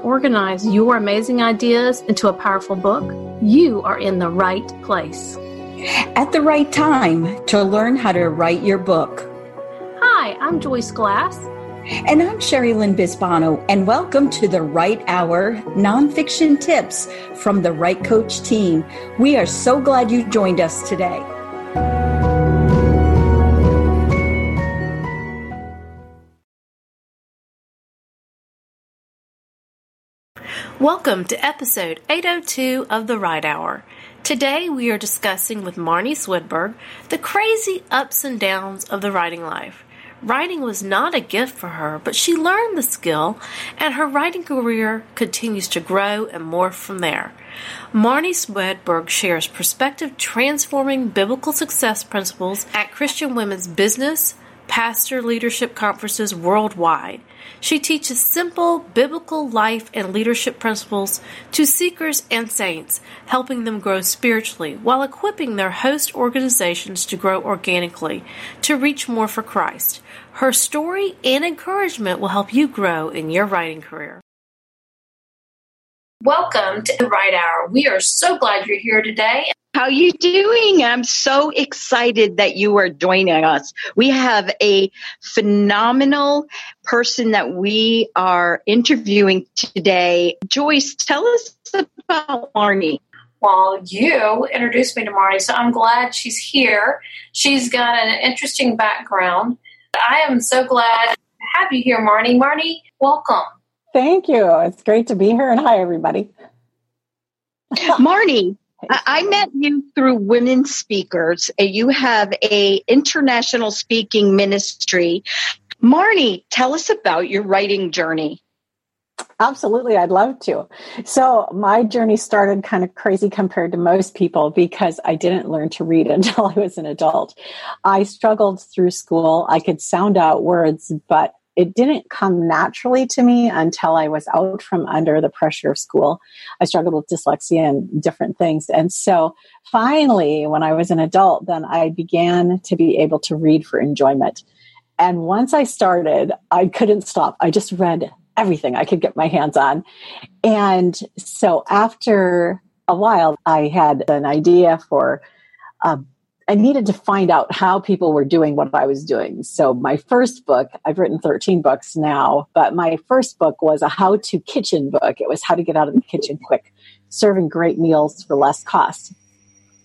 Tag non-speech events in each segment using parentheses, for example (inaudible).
to organize your amazing ideas into a powerful book, you are in the right place. At the right time to learn how to write your book. Hi, I'm Joyce Glass. And I'm Cherrilynn Bisbano, and welcome to the Write Hour Nonfiction Tips from the Write Coach team. We are so glad you joined us today. Welcome to episode 802 of The Write Hour. Today we are discussing with Marnie Swedberg the crazy ups and downs of the writing life. Writing was not a gift for her, but she learned the skill, and her writing career continues to grow and morph from there. Marnie Swedberg shares perspective transforming biblical success principles at Christian women's business, pastor leadership conferences worldwide. She teaches simple biblical life and leadership principles to seekers and saints, helping them grow spiritually while equipping their host organizations to grow organically to reach more for Christ. Her story and encouragement will help you grow in your writing career. Welcome to the Write Hour. We are so glad you're here today. How you doing? I'm so excited that you are joining us. We have a phenomenal person that we are interviewing today. Joyce, tell us about Marnie. Well, you introduced me to Marnie, so I'm glad she's here. She's got an interesting background. I am so glad to have you here, Marnie. Marnie, welcome. Thank you. It's great to be here, and hi, everybody. Marnie, I met you through Women Speakers. You have a international speaking ministry. Marnie, tell us about your writing journey. Absolutely, I'd love to. So, my journey started kind of crazy compared to most people because I didn't learn to read (laughs) until I was an adult. I struggled through school. I could sound out words, but it didn't come naturally to me until I was out from under the pressure of school. I struggled with dyslexia and different things. And so finally, when I was an adult, then I began to be able to read for enjoyment. And once I started, I couldn't stop. I just read everything I could get my hands on. And so after a while, I had an idea for a I needed to find out how people were doing what I was doing. So my first book, I've written 13 books now, but my first book was a how to kitchen book. It was how to get out of the kitchen quick, serving great meals for less cost.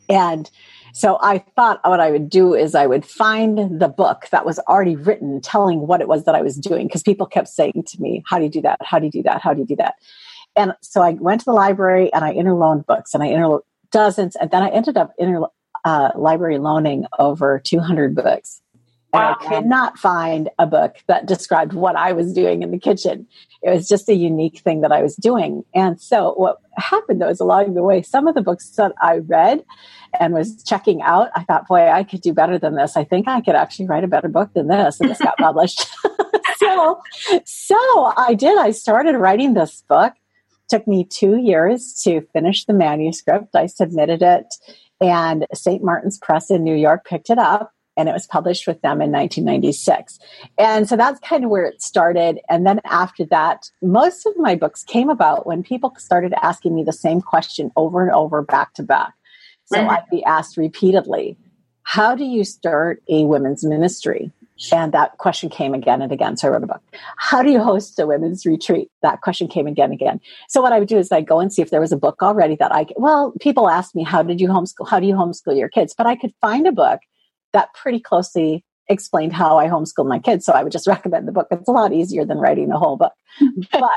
And so I thought what I would do is I would find the book that was already written telling what it was that I was doing because people kept saying to me, how do you do that? How do you do that? How do you do that? And so I went to the library and I interloaned books and I interloaned dozens and then I ended up inter- uh, library loaning over 200 books. Wow. I could not find a book that described what I was doing in the kitchen. It was just a unique thing that I was doing. And so what happened though is along the way, some of the books that I read and was checking out, I thought, boy, I could do better than this. I think I could actually write a better book than this. And this got published. (laughs) so, so I did. I started writing this book. It took me two years to finish the manuscript. I submitted it and St. Martin's Press in New York picked it up and it was published with them in 1996. And so that's kind of where it started. And then after that, most of my books came about when people started asking me the same question over and over back to back. So mm-hmm. I'd be asked repeatedly, How do you start a women's ministry? And that question came again and again. So I wrote a book. How do you host a women's retreat? That question came again and again. So what I would do is I'd go and see if there was a book already that I, well, people ask me, how did you homeschool? How do you homeschool your kids? But I could find a book that pretty closely explained how I homeschooled my kids. So I would just (laughs) recommend the book. It's a lot easier than writing a whole book. (laughs) but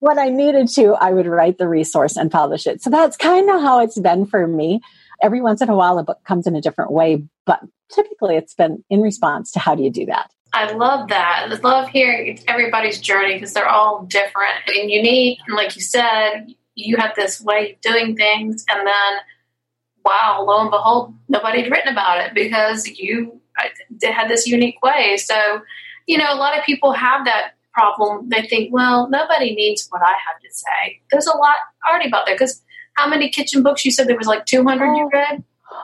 when I needed to, I would write the resource and publish it. So that's kind of how it's been for me. Every once in a while, a book comes in a different way, but typically it's been in response to how do you do that? I love that. I love hearing everybody's journey because they're all different and unique. And like you said, you have this way of doing things, and then wow, lo and behold, nobody's written about it because you had this unique way. So, you know, a lot of people have that problem. They think, well, nobody needs what I have to say. There's a lot already about there because how many kitchen books you said there was like 200 oh. you read?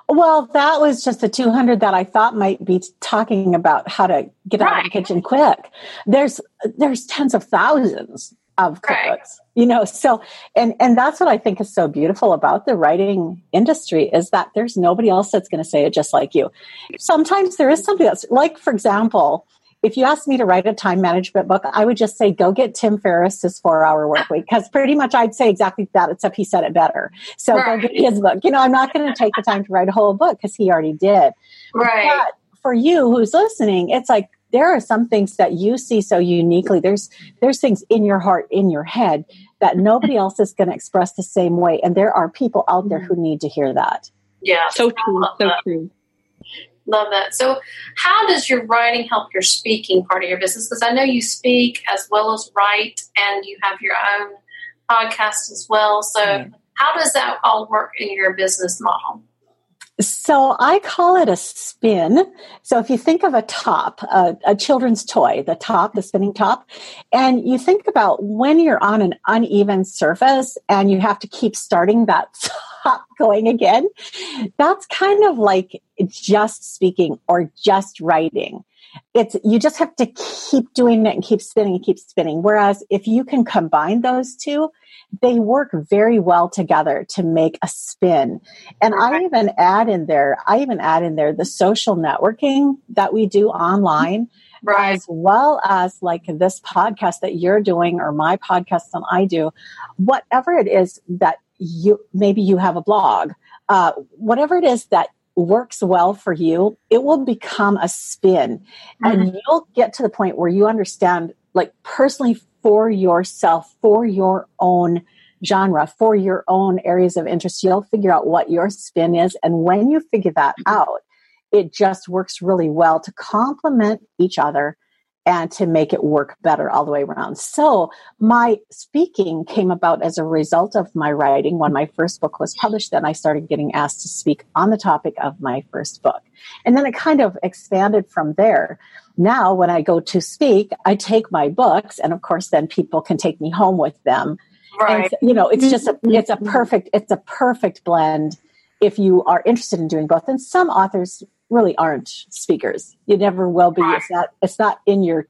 Well, that was just the 200 that I thought might be talking about how to get right. out of the kitchen quick. There's there's tens of thousands of cookbooks. Right. You know, so and and that's what I think is so beautiful about the writing industry is that there's nobody else that's going to say it just like you. Sometimes there is somebody else. Like for example, if you asked me to write a time management book, I would just say go get Tim Ferriss's four hour work week because pretty much I'd say exactly that, except he said it better. So right. go get his book. You know, I'm not going to take the time to write a whole book because he already did. Right. But for you who's listening, it's like there are some things that you see so uniquely. There's there's things in your heart, in your head that nobody else is going to express the same way, and there are people out there who need to hear that. Yeah, so true, so true. Love that. So, how does your writing help your speaking part of your business? Because I know you speak as well as write, and you have your own podcast as well. So, right. how does that all work in your business model? So I call it a spin. So if you think of a top, a, a, children's toy, the top, the spinning top, and you think about when you're on an uneven surface and you have to keep starting that (laughs) top (laughs) going again, that's kind of like just speaking or just writing. It's you just have to keep doing it and keep spinning and keep spinning. Whereas if you can combine those two, they work very well together to make a spin. And I even add in there, I even add in there the social networking that we do online. Right. As well as like this podcast that you're doing or my podcast that I do, whatever it is that you maybe you have a blog, uh, whatever it is that works well for you, it will become a spin. Mm-hmm. And you'll get to the point where you understand, like personally for yourself, for your own genre, for your own areas of interest. You'll figure out what your spin is. And when you figure that mm-hmm. out, it just works really well to complement each other and to make it work better all the way around. So my speaking came about as a result of my writing. When my first book was published, then I started getting asked to speak on the topic of my first book. And then it kind of expanded from there. Now, when I go to speak, I take my books and of course then people can take me home with them. Right. And, you know, it's just a, mm-hmm. it's a perfect, it's a perfect blend if you are interested in doing both. And some authors really aren't speakers. You never will be. It's not it's not in your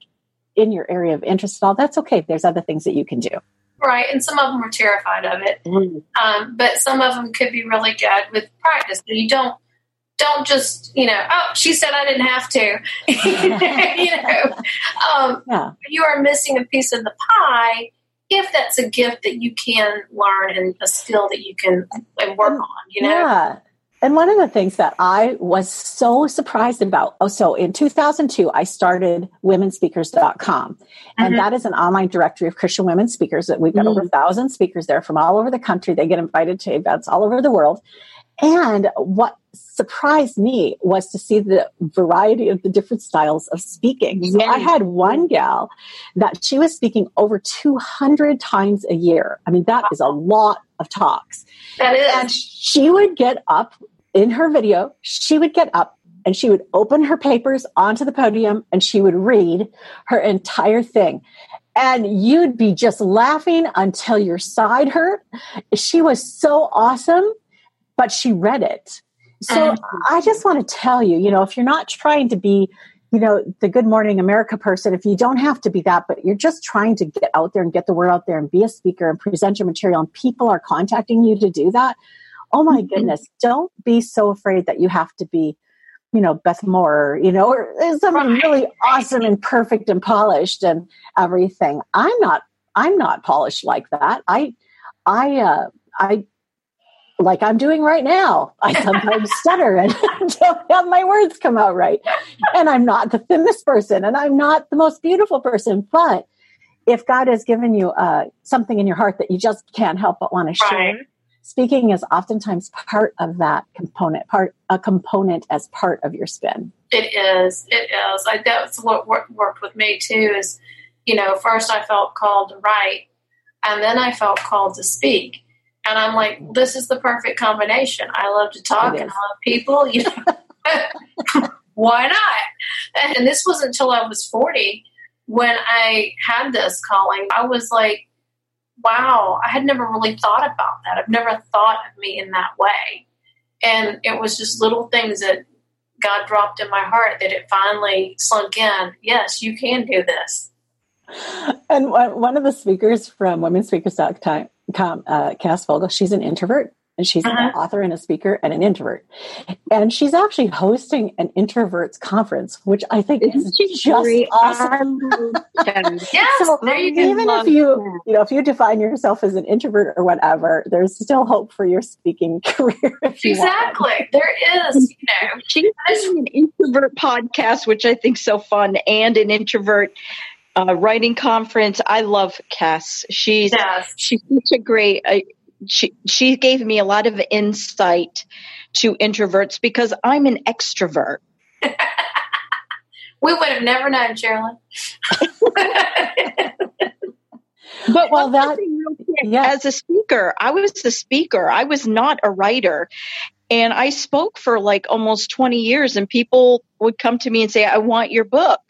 in your area of interest at all. That's okay. There's other things that you can do. Right, and some of them are terrified of it, mm. um, but some of them could be really good with practice. You don't don't just you know oh she said i didn't have to (laughs) you know um, (laughs) yeah. you are missing a piece of the pie if that's a gift that you can learn and a skill that you can and work on you know yeah and one of the things that I was so surprised about, oh, so in 2002, I started womenspeakers.com. And mm-hmm. that is an online directory of Christian women speakers. That we've got mm-hmm. over a thousand speakers there from all over the country. They get invited to events all over the world. And what surprised me was to see the variety of the different styles of speaking. So I had one gal that she was speaking over 200 times a year. I mean, that is a lot of talks. That is. And she would get up in her video, she would get up and she would open her papers onto the podium and she would read her entire thing. And you'd be just laughing until your side hurt. She was so awesome, but she read it. So I just want to tell you, you know, if you're not trying to be, you know, the Good Morning America person, if you don't have to be that, but you're just trying to get out there and get the word out there and be a speaker and present your material and people are contacting you to do that, oh my mm-hmm. goodness, don't be so afraid that you have to be, you know, Beth Moore, you know, or something really awesome and perfect and polished and everything. I'm not, I'm not polished like that. I, I, uh, I, like I'm doing right now. (laughs) I sometimes stutter and (laughs) don't have my words come out right. And I'm not the thinnest person and I'm not the most beautiful person, but if God has given you uh, something in your heart that you just can't help but want to share, right speaking is oftentimes part of that component, part a component as part of your spin. It is. It is. I, that's what worked with me too. Is you know, first I felt called to write, and then I felt called to speak. And I'm like, this is the perfect combination. I love to talk and I love people. You know, (laughs) why not? And this was until I was 40 when I had this calling. I was like, wow, I had never really thought about that. I've never thought of me in that way. And it was just little things that God dropped in my heart that it finally sunk in. Yes, you can do this. and one of the speakers from womenspeakers.com, uh, Cass Vogel, she's an introvert and she's uh-huh. an author and a speaker and an introvert. And she's actually hosting an introverts conference, which I think Isn't is just awesome. (laughs) yes, so even if you, you know, if you define yourself as an introvert or whatever, there's still hope for your speaking (laughs) career. exactly, there is. You know, (laughs) she's an introvert podcast, which I think so fun, and an introvert uh, writing conference. I love Cass. She's yes. she's such a great. Uh, she she gave me a lot of insight to introverts because I'm an extrovert. (laughs) we would have never known, Cherrilynn. (laughs) but well, that yeah. as a speaker, I was the speaker. I was not a writer. And I spoke for like almost 20 years, and people would come to me and say, I want your book.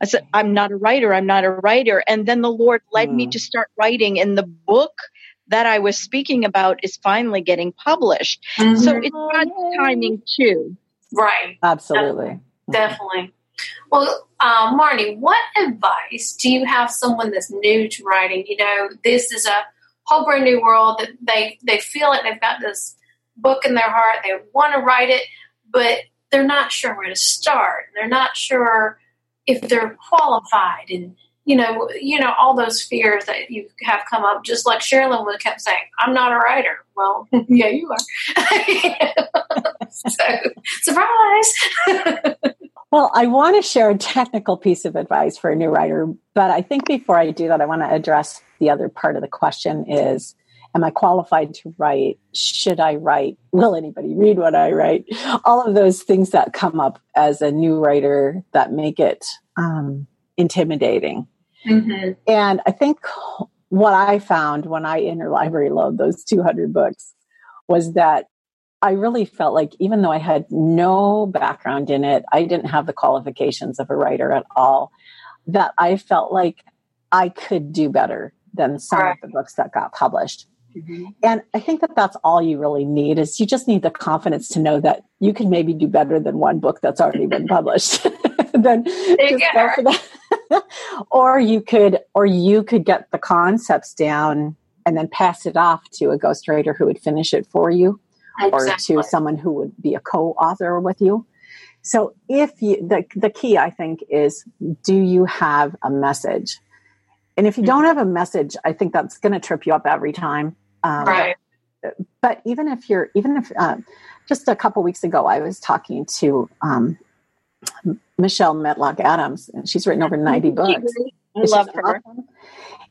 I said, I'm not a writer. I'm not a writer. And then the Lord led mm. me to start writing. And the book that I was speaking about is finally getting published. Mm-hmm. So it's God's timing too. Right. Absolutely. Definitely. Well, uh, Marnie, what advice do you have someone that's new to writing? You know, this is a whole brand new world that they they feel like they've got this book in their heart. They want to write it, but they're not sure where to start. They're not sure if they're qualified and you know, you know, all those fears that you have come up, just like Cherrilynn would kept saying, I'm not a writer. Well, (laughs) yeah, you are. (laughs) so, surprise. (laughs) well, I want to share a technical piece of advice for a new writer, but I think before I do that, I want to address the other part of the question is, am I qualified to write? Should I write? Will anybody read what I write? All of those things that come up as a new writer that make it um, intimidating. Mm-hmm. And I think what I found when I interlibrary loaned those 200 books was that I really felt like even though I had no background in it, I didn't have the qualifications of a writer at all, that I felt like I could do better than some right. of the books that got published. Mm-hmm. And I think that that's all you really need is you just need the confidence to know that you can maybe do better than one book that's already been published. (laughs) then just go for that. (laughs) or you could or you could get the concepts down and then pass it off to a ghostwriter who would finish it for you exactly. or to someone who would be a co-author with you. So if you the, the key i think is do you have a message? And if you don't have a message i think that's going to trip you up every time. Um, right. but even if you're even if uh, just a couple weeks ago i was talking to um, Michelle Medlock Adams, and she's written over 90 books. I love her. Awesome.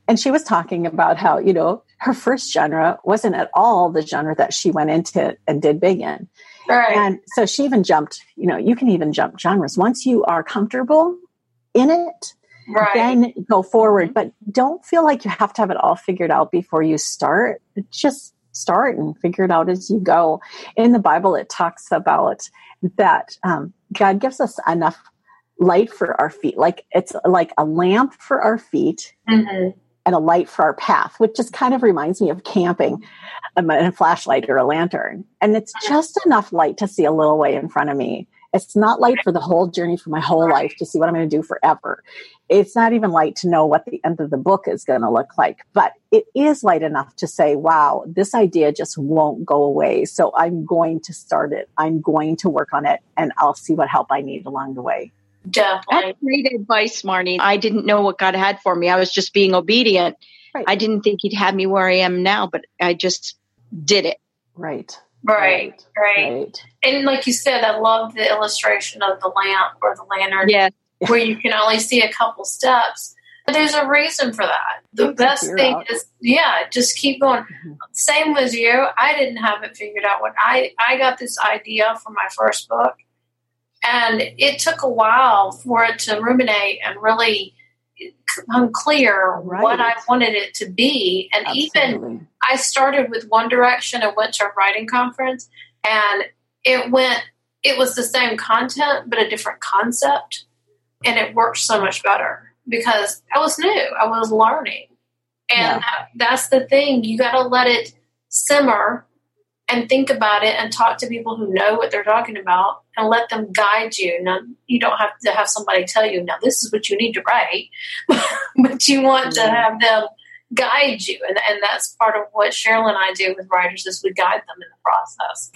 And she was talking about how, you know, her first genre wasn't at all the genre that she went into and did big in. Right. And so she even jumped, you know, you can even jump genres. Once you are comfortable in it, right. then go forward. Mm-hmm. But don't feel like you have to have it all figured out before you start. Just start and figure it out as you go. In the Bible, it talks about that um, God gives us enough light for our feet. Like it's like a lamp for our feet mm-hmm. and a light for our path, which just kind of reminds me of camping um, and a flashlight or a lantern. And it's just enough light to see a little way in front of me. It's not light for the whole journey for my whole life to see what I'm going to do forever. It's not even light to know what the end of the book is going to look like, but it is light enough to say, wow, this idea just won't go away. So I'm going to start it. I'm going to work on it and I'll see what help I need along the way. Definitely. That's great advice, Marnie. I didn't know what God had for me. I was just being obedient. Right. I didn't think He'd have me where I am now, but I just did it. Right. Right, right, right. And like you said, I love the illustration of the lamp or the lantern. Yes. Where you can only see a couple steps. But there's a reason for that. The best thing out. is, yeah, just keep going. Mm-hmm. Same as you. I didn't have it figured out. When I I got this idea for my first book, and it took a while for it to ruminate and really become clear right. what I wanted it to be. And Absolutely. even I started with One Direction and went to a writing conference, and it went. It was the same content but a different concept, and it worked so much better because I was new. I was learning, and yeah. that's the thing. You got to let it simmer and think about it and talk to people who know what they're talking about and let them guide you. Now, you don't have to have somebody tell you, now this is what you need to write, (laughs) but you want to have them guide you. And, and that's part of what Cheryl and I do with writers is we guide them in the process.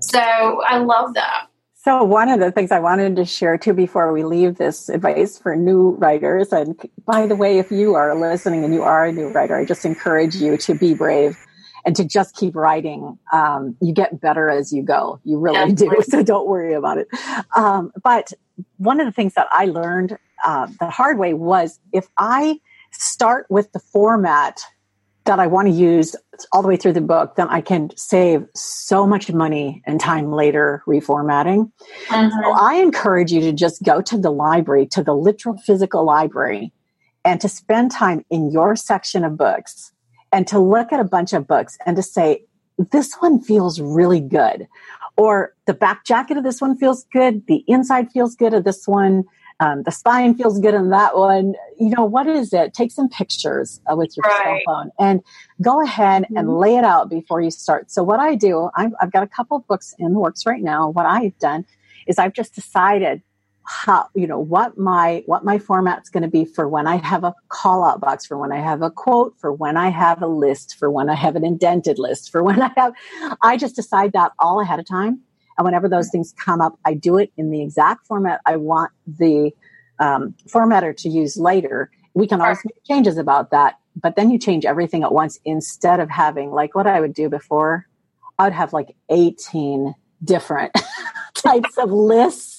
So I love that. So, one of the things I wanted to share too before we leave this advice for new writers, and by the way, if you are listening and you are a new writer, I just encourage you to be brave and to just keep writing. Um, you get better as you go. You really do. So, don't worry about it. Um, but one of the things that I learned uh, the hard way was if I start with the format that I want to use all the way through the book, then I can save so much money and time later reformatting. Mm-hmm. So I encourage you to just go to the library, to the literal physical library, and to spend time in your section of books and to look at a bunch of books and to say, this one feels really good. Or the back jacket of this one feels good. The inside feels good of this one um, the spine feels good in that one. You know, what is it? Take some pictures uh, with your right. cell phone and go ahead mm-hmm. and lay it out before you start. So, what I do, I've, I've got a couple of books in the works right now. What I've done is I've just decided how you know what my what my format's going to be for when I have a call out box, for when I have a quote, for when I have a list, for when I have an indented list, for (laughs) when I have. I just decide that all ahead of time and whenever those things come up, I do it in the exact format I want the um, formatter to use later. We can always make changes about that, but then you change everything at once instead of having like what I would do before. I would have like 18 different (laughs) types of lists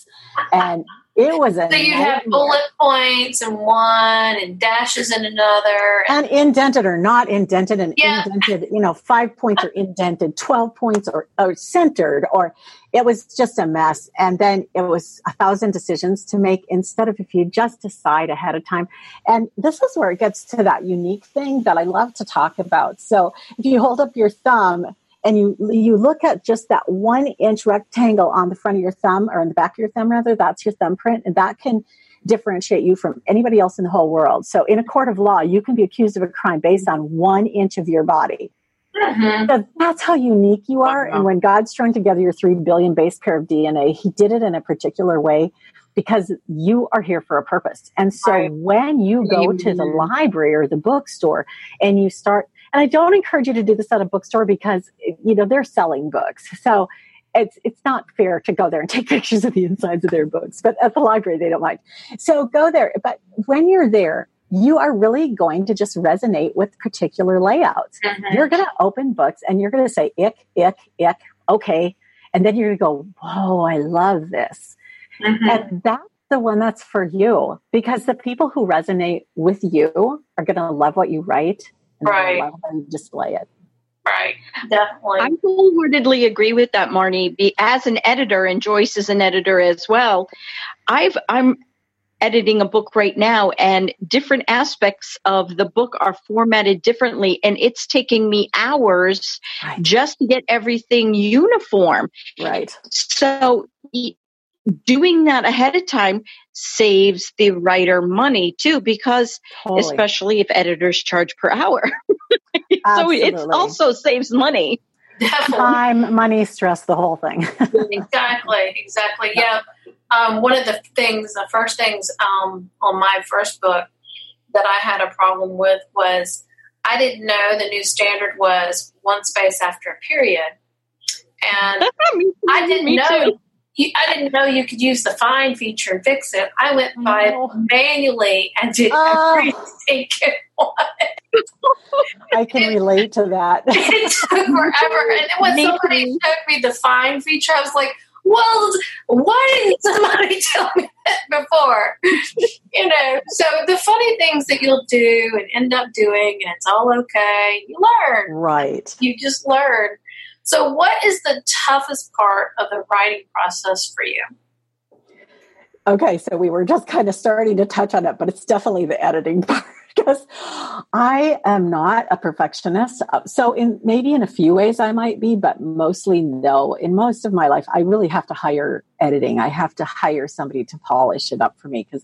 and it was a so you have bullet points in one and dashes in another. And, and indented or not indented and yeah. indented you know five points are indented 12 points are, are centered or it was just a mess. And then it was a thousand decisions to make instead of if you just decide ahead of time. And this is where it gets to that unique thing that i love to talk about. So if you hold up your thumb and you you look at just that one inch rectangle on the front of your thumb or in the back of your thumb rather that's your thumbprint and that can differentiate you from anybody else in the whole world. So in a court of law you can be accused of a crime based on one inch of your body. Mm-hmm. so that's how unique you are and when god strung together your three billion base pair of dna he did it in a particular way because you are here for a purpose. And so when you go to the library or the bookstore and you start and I don't encourage you to do this at a bookstore because, you know, they're selling books. So it's it's not fair to go there and (laughs) take pictures of the insides of their books. But at the library, they don't mind. So go there. But when you're there, you are really going to just resonate with particular layouts. Mm-hmm. You're going to open books and you're going to say, ick, ick, ick, okay. And then you're going to go, whoa, I love this. Mm-hmm. And that's the one that's for you because the people who resonate with you are going to love what you write right. and display it. Right, definitely. I wholeheartedly agree with that, Marnie. Be, as an editor, and Joyce is an editor as well, I've I'm editing a book right now, and different aspects of the book are formatted differently, and it's taking me hours right. just to get everything uniform. Right. So doing that ahead of time saves the writer money too because totally. especially if editors charge per hour. (laughs) So it also saves money. Definitely. time money stress the whole thing. (laughs) Exactly exactly yeah. Um, one of the things the first things um, on my first book that i had a problem with was i didn't know the new standard was one space after a period. And (laughs) I didn't know too you, I didn't know you could use the find feature and fix it. I went by no. manually and did uh, everything (laughs) I can relate to that. (laughs) it took forever. And then when somebody showed me the find feature, I was like, well, why didn't somebody (laughs) tell me that before? you know, so the funny things that you'll do and end up doing, and it's all okay, you learn. Right. You just learn. So, what is the toughest part of the writing process for you? Okay, so we were just kind of starting to touch on it, but it's definitely the editing (laughs) part because I am not a perfectionist. Uh, so, in maybe in a few ways I might be, but mostly no. In most of my life, I really have to hire editing. I have to hire somebody to polish it up for me because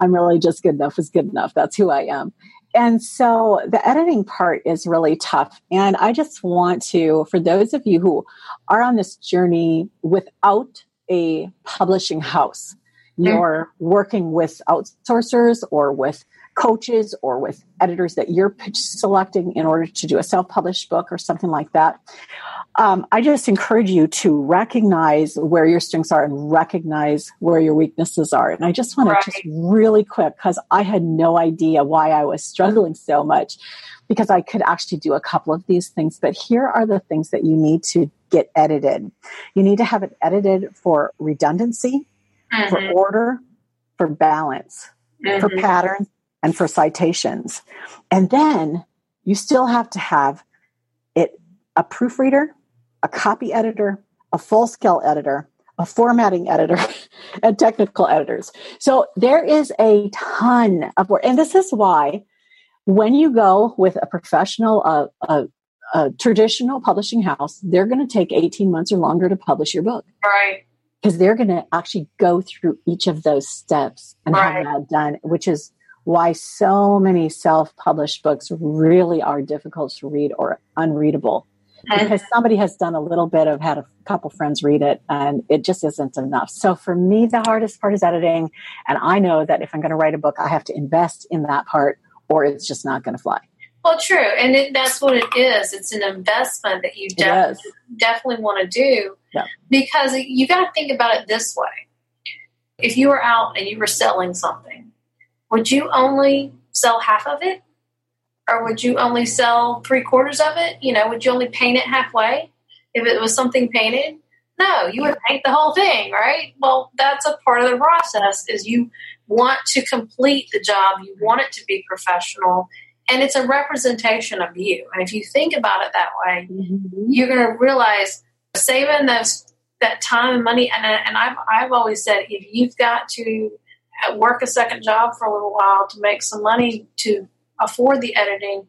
I'm really just good enough is good enough. That's who I am. And so the editing part is really tough. And I just want to, for those of you who are on this journey without a publishing house, mm-hmm. you're working with outsourcers or with coaches or with editors that you're selecting in order to do a self published book or something like that. Um, I just encourage you to recognize where your strengths are and recognize where your weaknesses are. And I just want right. to just really quick because I had no idea why I was struggling so much because I could actually do a couple of these things. But here are the things that you need to get edited. You need to have it edited for redundancy, mm-hmm. for order, for balance, mm-hmm. for patterns, and for citations. And then you still have to have it a proofreader a copy editor, a full scale editor, a formatting editor, (laughs) and technical editors. So there is a ton of work. And this is why when you go with a professional, uh, a, a traditional publishing house, they're going to take 18 months or longer to publish your book. Right. Because they're going to actually go through each of those steps and right. have that done, which is why so many self published books really are difficult to read or unreadable because somebody has done a little bit of had a couple friends read it and it just isn't enough. So for me, the hardest part is editing. And I know that if I'm going to write a book, I have to invest in that part or it's just not going to fly. Well, true. And it, that's what it is. It's an investment that you definitely, definitely want to do yeah. because you got to think about it this way. If you were out and you were selling something, would you only sell half of it? or would you only sell three quarters of it? You know, would you only paint it halfway if it was something painted? No, you would paint the whole thing, right? Well, that's a part of the process is you want to complete the job, you want it to be professional, and it's a representation of you. And if you think about it that way, mm-hmm. you're going to realize saving those that time and money. And, and I've I've always said if you've got to work a second job for a little while to make some money to afford the editing,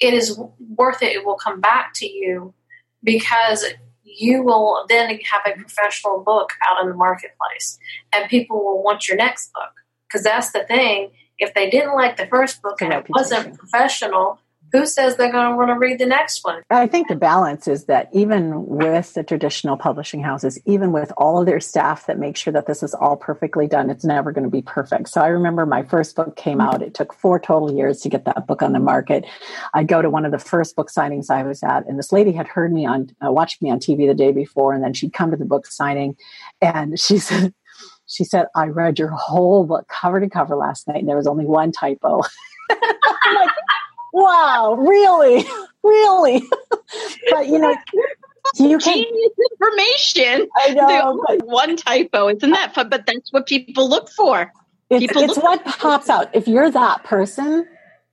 it is worth it. It will come back to you because you will then have a professional book out in the marketplace and people will want your next book. Because that's the thing. If they didn't like the first book and it wasn't professional, who says they're going to want to read the next one? I think the balance is that even with the traditional publishing houses, even with all of their staff that make sure that this is all perfectly done, it's never going to be perfect. So I remember my first book came out. It took four total years to get that book on the market. I'd go to one of the first book signings I was at, and this lady had heard me on, uh, watched me on TV the day before, and then she'd come to the book signing, and (laughs) she said, she said, I read your whole book cover to cover last night, and there was only one typo. (laughs) wow, really, (laughs) really. but you know, you can, genius information. I know. But, one typo, isn't that fun? But that's what people look for. It's, people it's what pops out. If you're that person,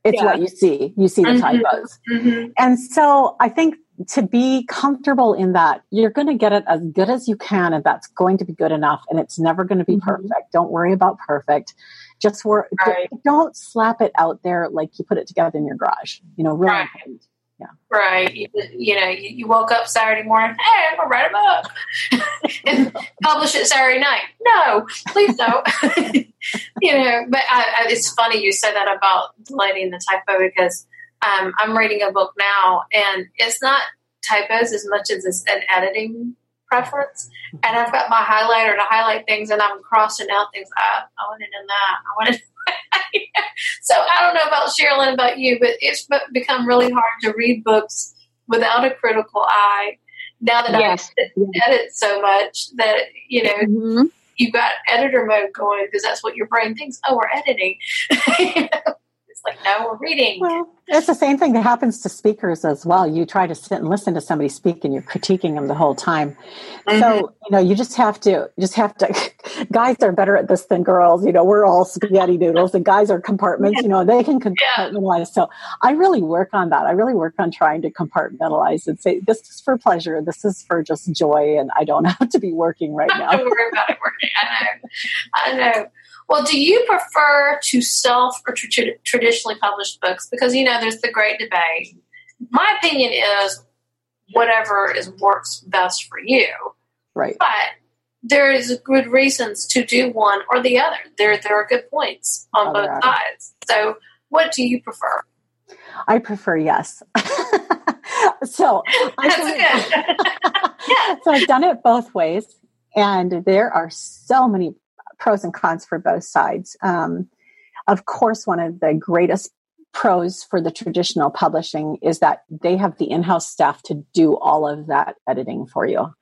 it's yeah. what you see. You see the mm-hmm. typos. Mm-hmm. And so I think to be comfortable in that, you're going to get it as good as you can, and that's going to be good enough. And it's never going to be mm-hmm. perfect. Don't worry about perfect. Just work. Right. Don't slap it out there like you put it together in your garage. You know, really right. important. Yeah. Right. You, you know, you, you, woke up Saturday morning, hey, I'm going to write a book (laughs) and publish it Saturday night. No, please don't. (laughs) you know, but I, I, it's funny you said that about deleting the typo because um, I'm reading a book now and it's not typos as much as it's an editing preference. And I've got my highlighter to highlight things and I'm crossing out things. I, I wanted in that. I wanted. (laughs) so I don't know about Cherrilynn, about you, but it's become really hard to read books without a critical eye. Now that yes. I edit so much that you know mm-hmm. you've got editor mode going because that's what your brain thinks. Oh, we're editing. (laughs) It's like, no, we're reading. Well, it's the same thing that happens to speakers as well. You try to sit and listen to somebody speak and you're critiquing them the whole time. Mm-hmm. So, you know, you just have to, just have to, (laughs) guys are better at this than girls. You know, we're all spaghetti noodles and guys are compartments, you know, they can compartmentalize. Yeah. So I really work on that. I really work on trying to compartmentalize and say, this is for pleasure. This is for just joy. And I don't (laughs) have to be working right now. don't worry about it working. I know. I know. Well, do you prefer to self or tra- traditionally published books? Because you know, there's the great debate. My opinion is whatever is works best for you. Right. But there is good reasons to do one or the other. There there are good points on oh, both sides. So what do you prefer? I prefer yes. (laughs) so I've (laughs) (laughs) done so I've done it both ways, and there are so many pros and cons for both sides. Um, of course, one of the greatest pros for the traditional publishing is that they have the in-house staff to do all of that editing for you.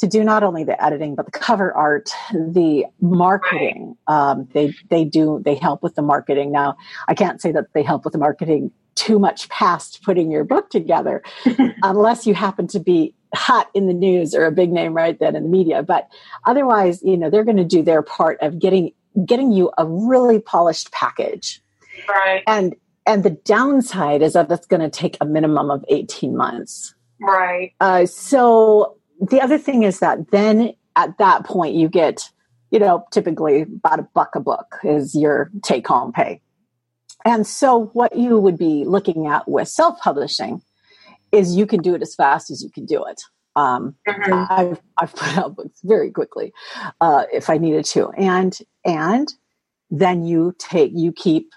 To do not only the editing but the cover art the marketing um, they they do they help with the marketing. Now i can't say that they help with the marketing too much past putting your book together (laughs) unless you happen to be hot in the news or a big name right then in the media but otherwise you know they're going to do their part of getting getting you a really polished package. Right. And and the downside is that it's going to take a minimum of 18 months. Right. Uh, so the other thing is that then at that point you get you know typically about a buck a book is your take home pay. And so what you would be looking at with self-publishing is you can do it as fast as you can do it um, mm-hmm. I've, I've put out books very quickly uh, if i needed to and and then you take you keep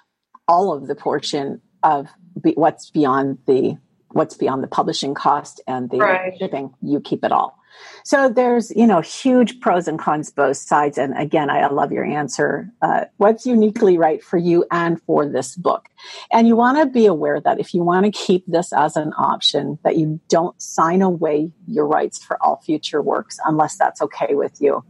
all of the portion of be, what's beyond the what's beyond the publishing cost and the right. shipping you keep it all so there's you know huge pros and cons both sides. And again i love your answer uh, what's uniquely right for you and for this book. And you want to be aware that if you want to keep this as an option that you don't sign away your rights for all future works unless that's okay with you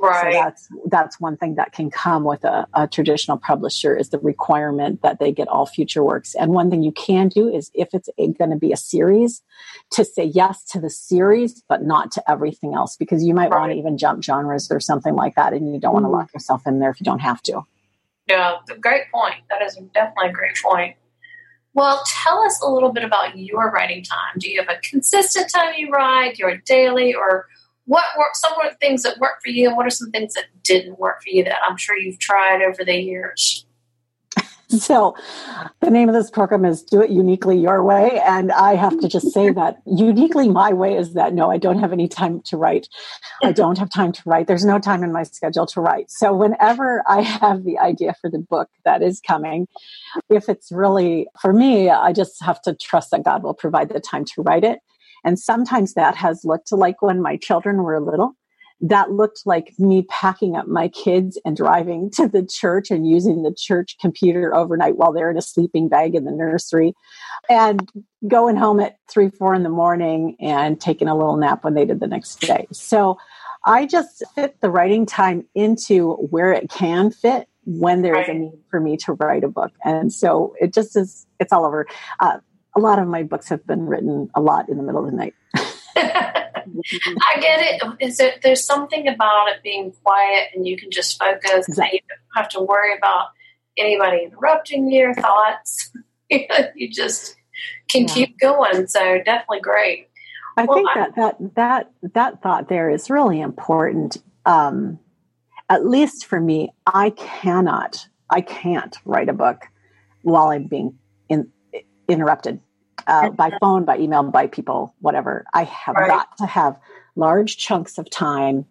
Right. So that's that's one thing that can come with a, a, traditional publisher is the requirement that they get all future works. And one thing you can do is if it's going to be a series, to say yes to the series, but not to everything else, because you might right. want to even jump genres or something like that, and you don't mm-hmm. want to lock yourself in there if you don't have to. Yeah, great point. That is definitely a great point. Well, tell us a little bit about your writing time. Do you have a consistent time you write, your daily, or what were some of the things that worked for you and what are some things that didn't work for you that I'm sure you've tried over the years? (laughs) So, the name of this program is Do It Uniquely Your Way. And I have to just say that uniquely my way is that no, I don't have any time to write. I don't have time to write. There's no time in my schedule to write. So, whenever I have the idea for the book that is coming, if it's really for me, I just have to trust that God will provide the time to write it. And sometimes that has looked like when my children were little. That looked like me packing up my kids and driving to the church and using the church computer overnight while they're in a sleeping bag in the nursery and going home at three, four in the morning and taking a little nap when they did the next day. So I just fit the writing time into where it can fit when there's a need for me to write a book. And so it just is, it's all over. Uh, a lot of my books have been written a lot in the middle of the night. (laughs) I get it. Is it there's something about it being quiet and you can just focus exactly. you don't have to worry about anybody interrupting your thoughts. (laughs) you just can yeah. keep going. So definitely great. I well, think that, that that that thought there is really important. Um, at least for me, I cannot, I can't write a book while I'm being in interrupted uh, by phone, by email, by people, whatever. I have right. got to have large chunks of time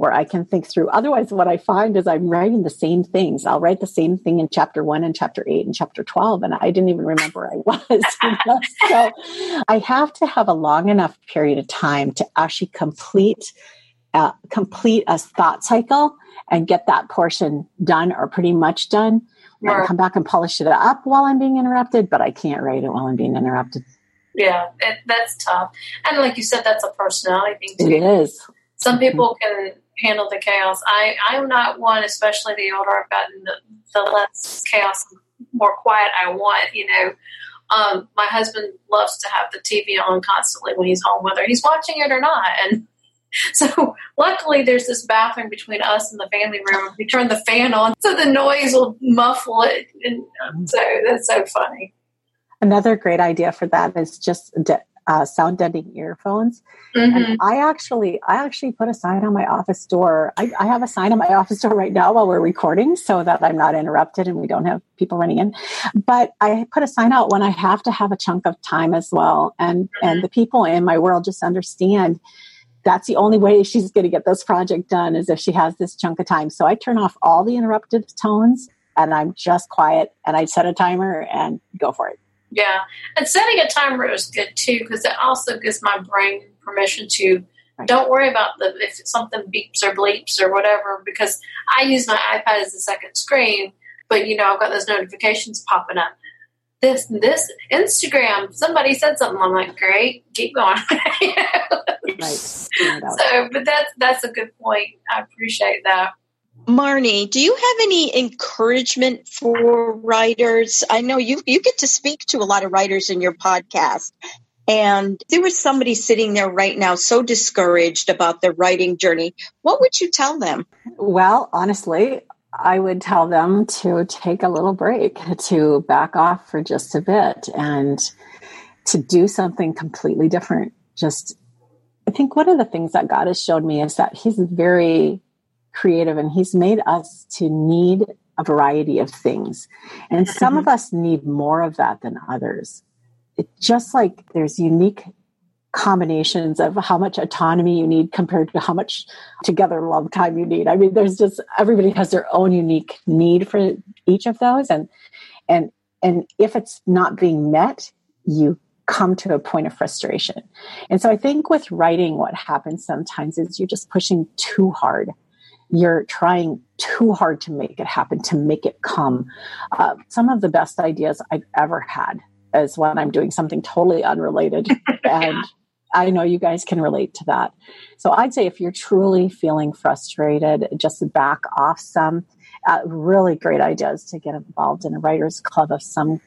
where I can think through. Otherwise, what I find is I'm writing the same things. I'll write the same thing in chapter one and chapter eight and chapter 12, and I didn't even remember I was. (laughs) You know? so I have to have a long enough period of time to actually complete. Uh, complete a thought cycle and get that portion done or pretty much done right. come back and polish it up while I'm being interrupted, but I can't write it while I'm being interrupted. Yeah, it, that's tough. And like you said, that's a personality thing too. It is. Some people can handle the chaos. I, I'm not one, especially the older I've gotten, the, the less chaos, more quiet I want, you know. Um, my husband loves to have the TV on constantly when he's home, whether he's watching it or not. And (laughs) So luckily, there's this bathroom between us and the family room. We turn the fan on so the noise will muffle it, and um, so that's so funny. Another great idea for that is just uh, sound deadening earphones. Mm-hmm. And I actually, I actually put a sign on my office door. I, I, have a sign on my (laughs) office door right now while we're recording, so that I'm not interrupted and we don't have people running in. But I put a sign out when I have to have a chunk of time as well, and mm-hmm. and the people in my world just understand that's the only way she's going to get this project done is if she has this chunk of time. So I turn off all the interrupted tones and I'm just quiet and I set a timer and go for it. Yeah. And setting a timer is good too because it also gives my brain permission to right. don't worry about the if something beeps or bleeps or whatever because I use my iPad as a second screen, but you know, I've got those notifications popping up. This this Instagram, somebody said something. I'm like, great, keep going. (laughs) right. So, but that's that's a good point. I appreciate that. Marnie, do you have any encouragement for writers? I know you you get to speak to a lot of writers in your podcast. And there was somebody sitting there right now so discouraged about their writing journey. What would you tell them? Well, honestly, I would tell them to take a little break, to back off for just a bit and to do something completely different. Just, I think one of the things that God has showed me is that He's very creative and he's made us to need a variety of things. And some of mm-hmm. us need more of that than others. It just like there's unique combinations of how much autonomy you need compared to how much together love time you need. I mean, there's just everybody has their own unique need for each of those. And and and if it's not being met, you come to a point of frustration. And so I think with writing, what happens sometimes is you're just pushing too hard you're trying too hard to make it happen, to make it come. Uh, some of the best ideas I've ever had is when I'm doing something totally unrelated. (laughs) and I know you guys can relate to that. So I'd say if you're truly feeling frustrated, just back off some. Uh, really great ideas to get involved in a writer's club of some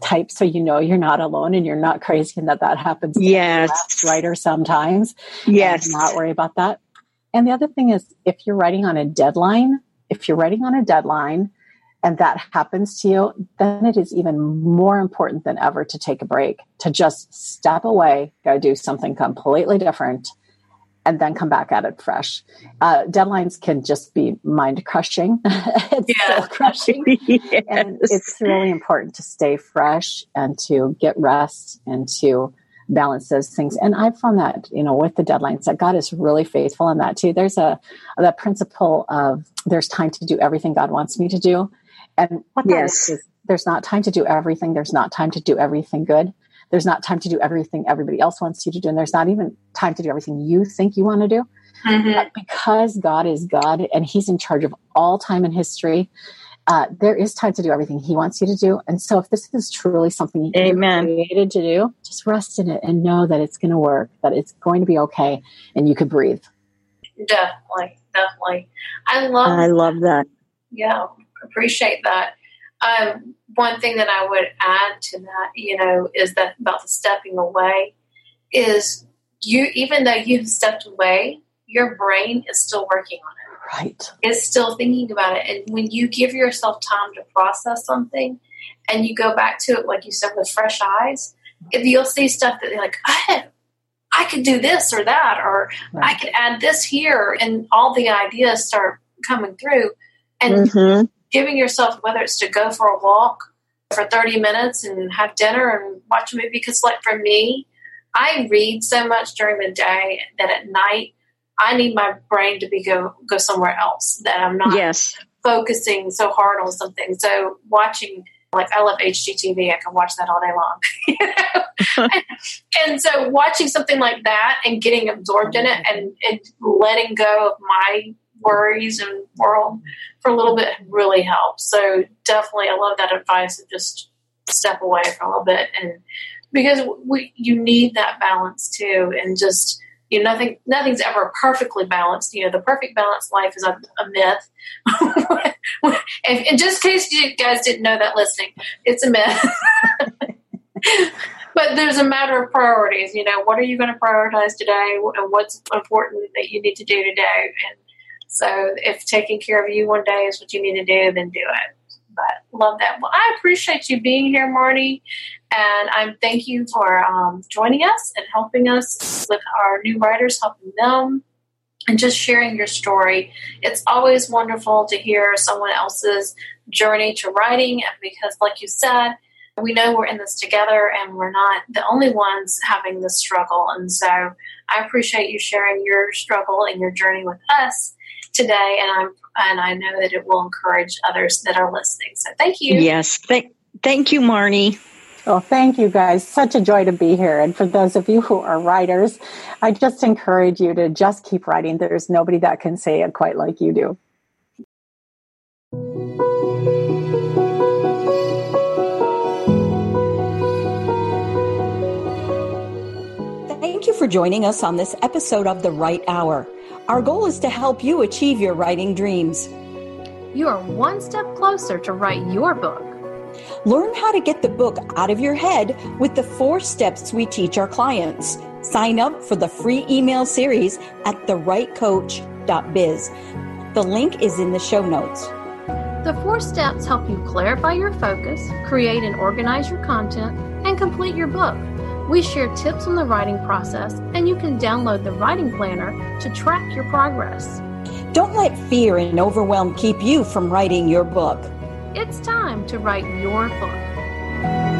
type so you know you're not alone and you're not crazy and that that happens yes writer sometimes yes not worry about that and the other thing is, if you're writing on a deadline, if you're writing on a deadline and that happens to you, then it is even more important than ever to take a break, to just step away, go do something completely different, and then come back at it fresh. Uh, deadlines can just be mind crushing. (laughs) it's yeah. soul crushing. (laughs) yes. And it's really important to stay fresh and to get rest and to balance those things. And I've found that, you know, with the deadlines, that God is really faithful in that too. There's a that principle of there's time to do everything God wants me to do. And what yes. is, is there's not time to do everything. There's not time to do everything good. There's not time to do everything everybody else wants you to do. And there's not even time to do everything you think you want to do. Mm-hmm. because God is God and He's in charge of all time and history, uh, there is time to do everything He wants you to do. And so, if this is truly something Amen. you're created to do, just rest in it and know that it's going to work, that it's going to be okay, and you can breathe. Definitely, definitely. I love. I love that. Yeah, appreciate that. Um, one thing that I would add to that, you know, is that about the stepping away is you, even though you've stepped away, your brain is still working on it Right. Is still thinking about it. And when you give yourself time to process something and you go back to it, like you said, with fresh eyes, you'll see stuff that you're like, I, I could do this or that, or right. I could add this here. And all the ideas start coming through. And mm-hmm. Giving yourself, whether it's to go for a walk for 30 minutes and have dinner and watch a movie, because, like, for me, I read so much during the day that at night I need my brain to be go go somewhere else that I'm not yes. focusing so hard on something. So watching like I love HGTV, I can watch that all day long. (laughs) (laughs) and, and, so watching something like that and getting absorbed in it and, and letting go of my worries and world for a little bit really helps. So definitely I love that advice of just step away for a little bit and because we you need that balance too and just you know, nothing nothing's ever perfectly balanced. You know, the perfect balanced life is a, a myth. (laughs) and, and, just in case you guys didn't know that listening, it's a myth. (laughs) but there's a matter of priorities. You know, what are you going to prioritize today, and what's important that you need to do today? And so, if taking care of you one day is what you need to do, then do it. But love that. Well, I appreciate you being here, Marty. And I'm thank you for um, joining us and helping us with our new writers, helping them and just sharing your story. It's always wonderful to hear someone else's journey to writing. Because, like you said, we know we're in this together and we're not the only ones having this struggle. And so I appreciate you sharing your struggle and your journey with us. Today, and I'm and I know that it will encourage others that are listening. So thank you. Yes, th- thank you, Marnie. Well, thank you guys. Such a joy to be here. And for those of you who are writers, I just encourage you to just keep writing. There's nobody that can say it quite like you do. Thank you for joining us on this episode of The Write Hour. Our goal is to help you achieve your writing dreams. You are one step closer to write your book. Learn how to get the book out of your head with the four steps we teach our clients. Sign up for the free email series at thewritecoach.biz. The link is in the show notes. The four steps help you clarify your focus, create and organize your content, and complete your book. We share tips on the writing process, and you can download the writing planner to track your progress. Don't let fear and overwhelm keep you from writing your book. It's time to write your book.